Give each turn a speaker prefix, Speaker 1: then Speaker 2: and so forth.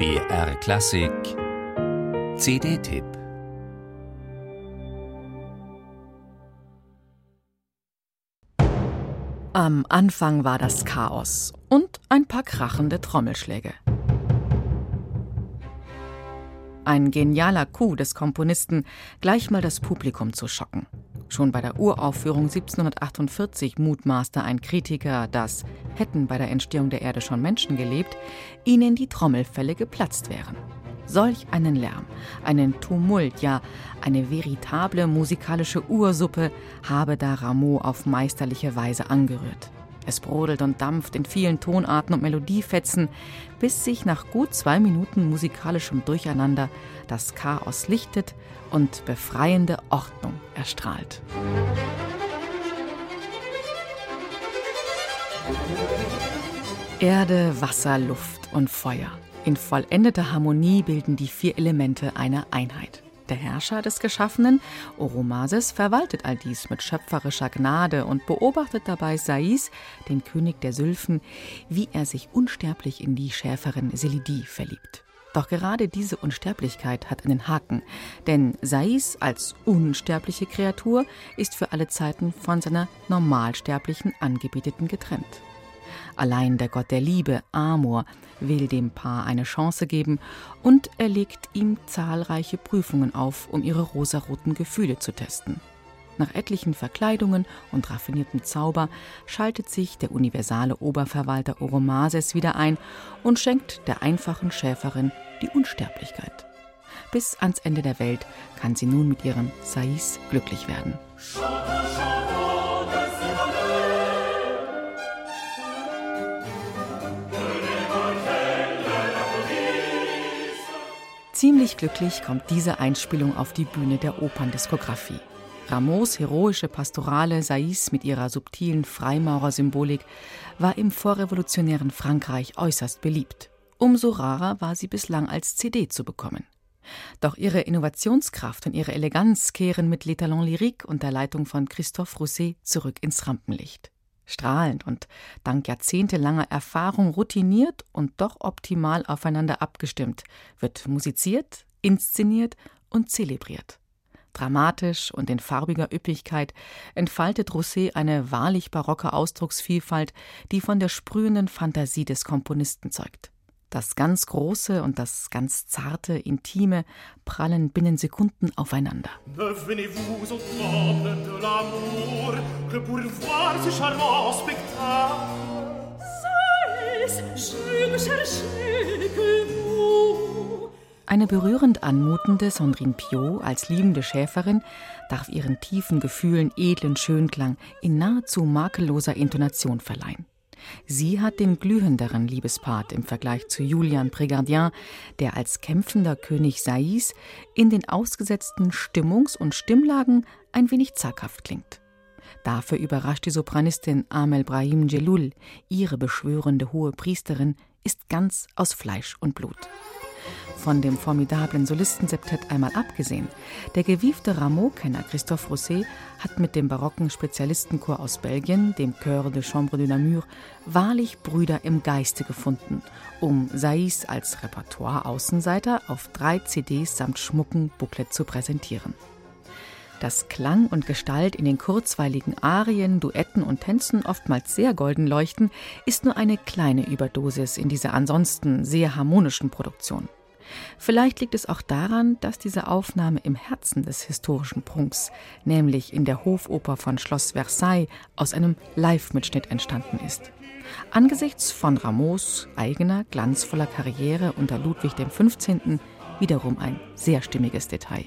Speaker 1: BR Klassik CD-Tipp
Speaker 2: Am Anfang war das Chaos und ein paar krachende Trommelschläge. Ein genialer Coup des Komponisten, gleich mal das Publikum zu schocken. Schon bei der Uraufführung 1748 mutmaßte ein Kritiker, dass, hätten bei der Entstehung der Erde schon Menschen gelebt, ihnen die Trommelfälle geplatzt wären. Solch einen Lärm, einen Tumult, ja eine veritable musikalische Ursuppe habe da Rameau auf meisterliche Weise angerührt. Es brodelt und dampft in vielen Tonarten und Melodiefetzen, bis sich nach gut zwei Minuten musikalischem Durcheinander das Chaos lichtet und befreiende Ordnung erstrahlt. Erde, Wasser, Luft und Feuer. In vollendeter Harmonie bilden die vier Elemente eine Einheit. Der Herrscher des Geschaffenen, Oromases, verwaltet all dies mit schöpferischer Gnade und beobachtet dabei Sais, den König der Sylphen, wie er sich unsterblich in die Schäferin Selidie verliebt. Doch gerade diese Unsterblichkeit hat einen Haken, denn Sais als unsterbliche Kreatur ist für alle Zeiten von seiner normalsterblichen Angebeteten getrennt. Allein der Gott der Liebe, Amor, will dem Paar eine Chance geben und er legt ihm zahlreiche Prüfungen auf, um ihre rosaroten Gefühle zu testen. Nach etlichen Verkleidungen und raffiniertem Zauber schaltet sich der universale Oberverwalter Oromases wieder ein und schenkt der einfachen Schäferin die Unsterblichkeit. Bis ans Ende der Welt kann sie nun mit ihrem Sais glücklich werden. Ziemlich glücklich kommt diese Einspielung auf die Bühne der Operndiskografie. Rameaus heroische Pastorale Sais mit ihrer subtilen Freimaurersymbolik war im vorrevolutionären Frankreich äußerst beliebt. Umso rarer war sie bislang als CD zu bekommen. Doch ihre Innovationskraft und ihre Eleganz kehren mit L'Etalon Lyrique unter Leitung von Christophe Rousset zurück ins Rampenlicht strahlend und dank jahrzehntelanger Erfahrung routiniert und doch optimal aufeinander abgestimmt, wird musiziert, inszeniert und zelebriert. Dramatisch und in farbiger Üppigkeit entfaltet Rousset eine wahrlich barocke Ausdrucksvielfalt, die von der sprühenden Fantasie des Komponisten zeugt. Das ganz Große und das ganz Zarte, Intime prallen binnen Sekunden aufeinander. Eine berührend anmutende Sandrine Piot als liebende Schäferin darf ihren tiefen Gefühlen edlen Schönklang in nahezu makelloser Intonation verleihen. Sie hat den glühenderen Liebespart im Vergleich zu Julian Prégardien, der als kämpfender König Sais in den ausgesetzten Stimmungs- und Stimmlagen ein wenig zaghaft klingt. Dafür überrascht die Sopranistin Amel Brahim Jelul, ihre beschwörende hohe Priesterin, ist ganz aus Fleisch und Blut. Von dem formidablen Solistensektett einmal abgesehen, der gewiefte Rameau-Kenner Christophe Rousset hat mit dem barocken Spezialistenchor aus Belgien, dem Chœur de Chambre de Namur, wahrlich Brüder im Geiste gefunden, um Sais als Repertoire-Außenseiter auf drei CDs samt schmucken Booklet zu präsentieren. Dass Klang und Gestalt in den kurzweiligen Arien, Duetten und Tänzen oftmals sehr golden leuchten, ist nur eine kleine Überdosis in dieser ansonsten sehr harmonischen Produktion. Vielleicht liegt es auch daran, dass diese Aufnahme im Herzen des historischen Prunks, nämlich in der Hofoper von Schloss Versailles, aus einem Live-Mitschnitt entstanden ist. Angesichts von Rameaus eigener glanzvoller Karriere unter Ludwig XV. wiederum ein sehr stimmiges Detail.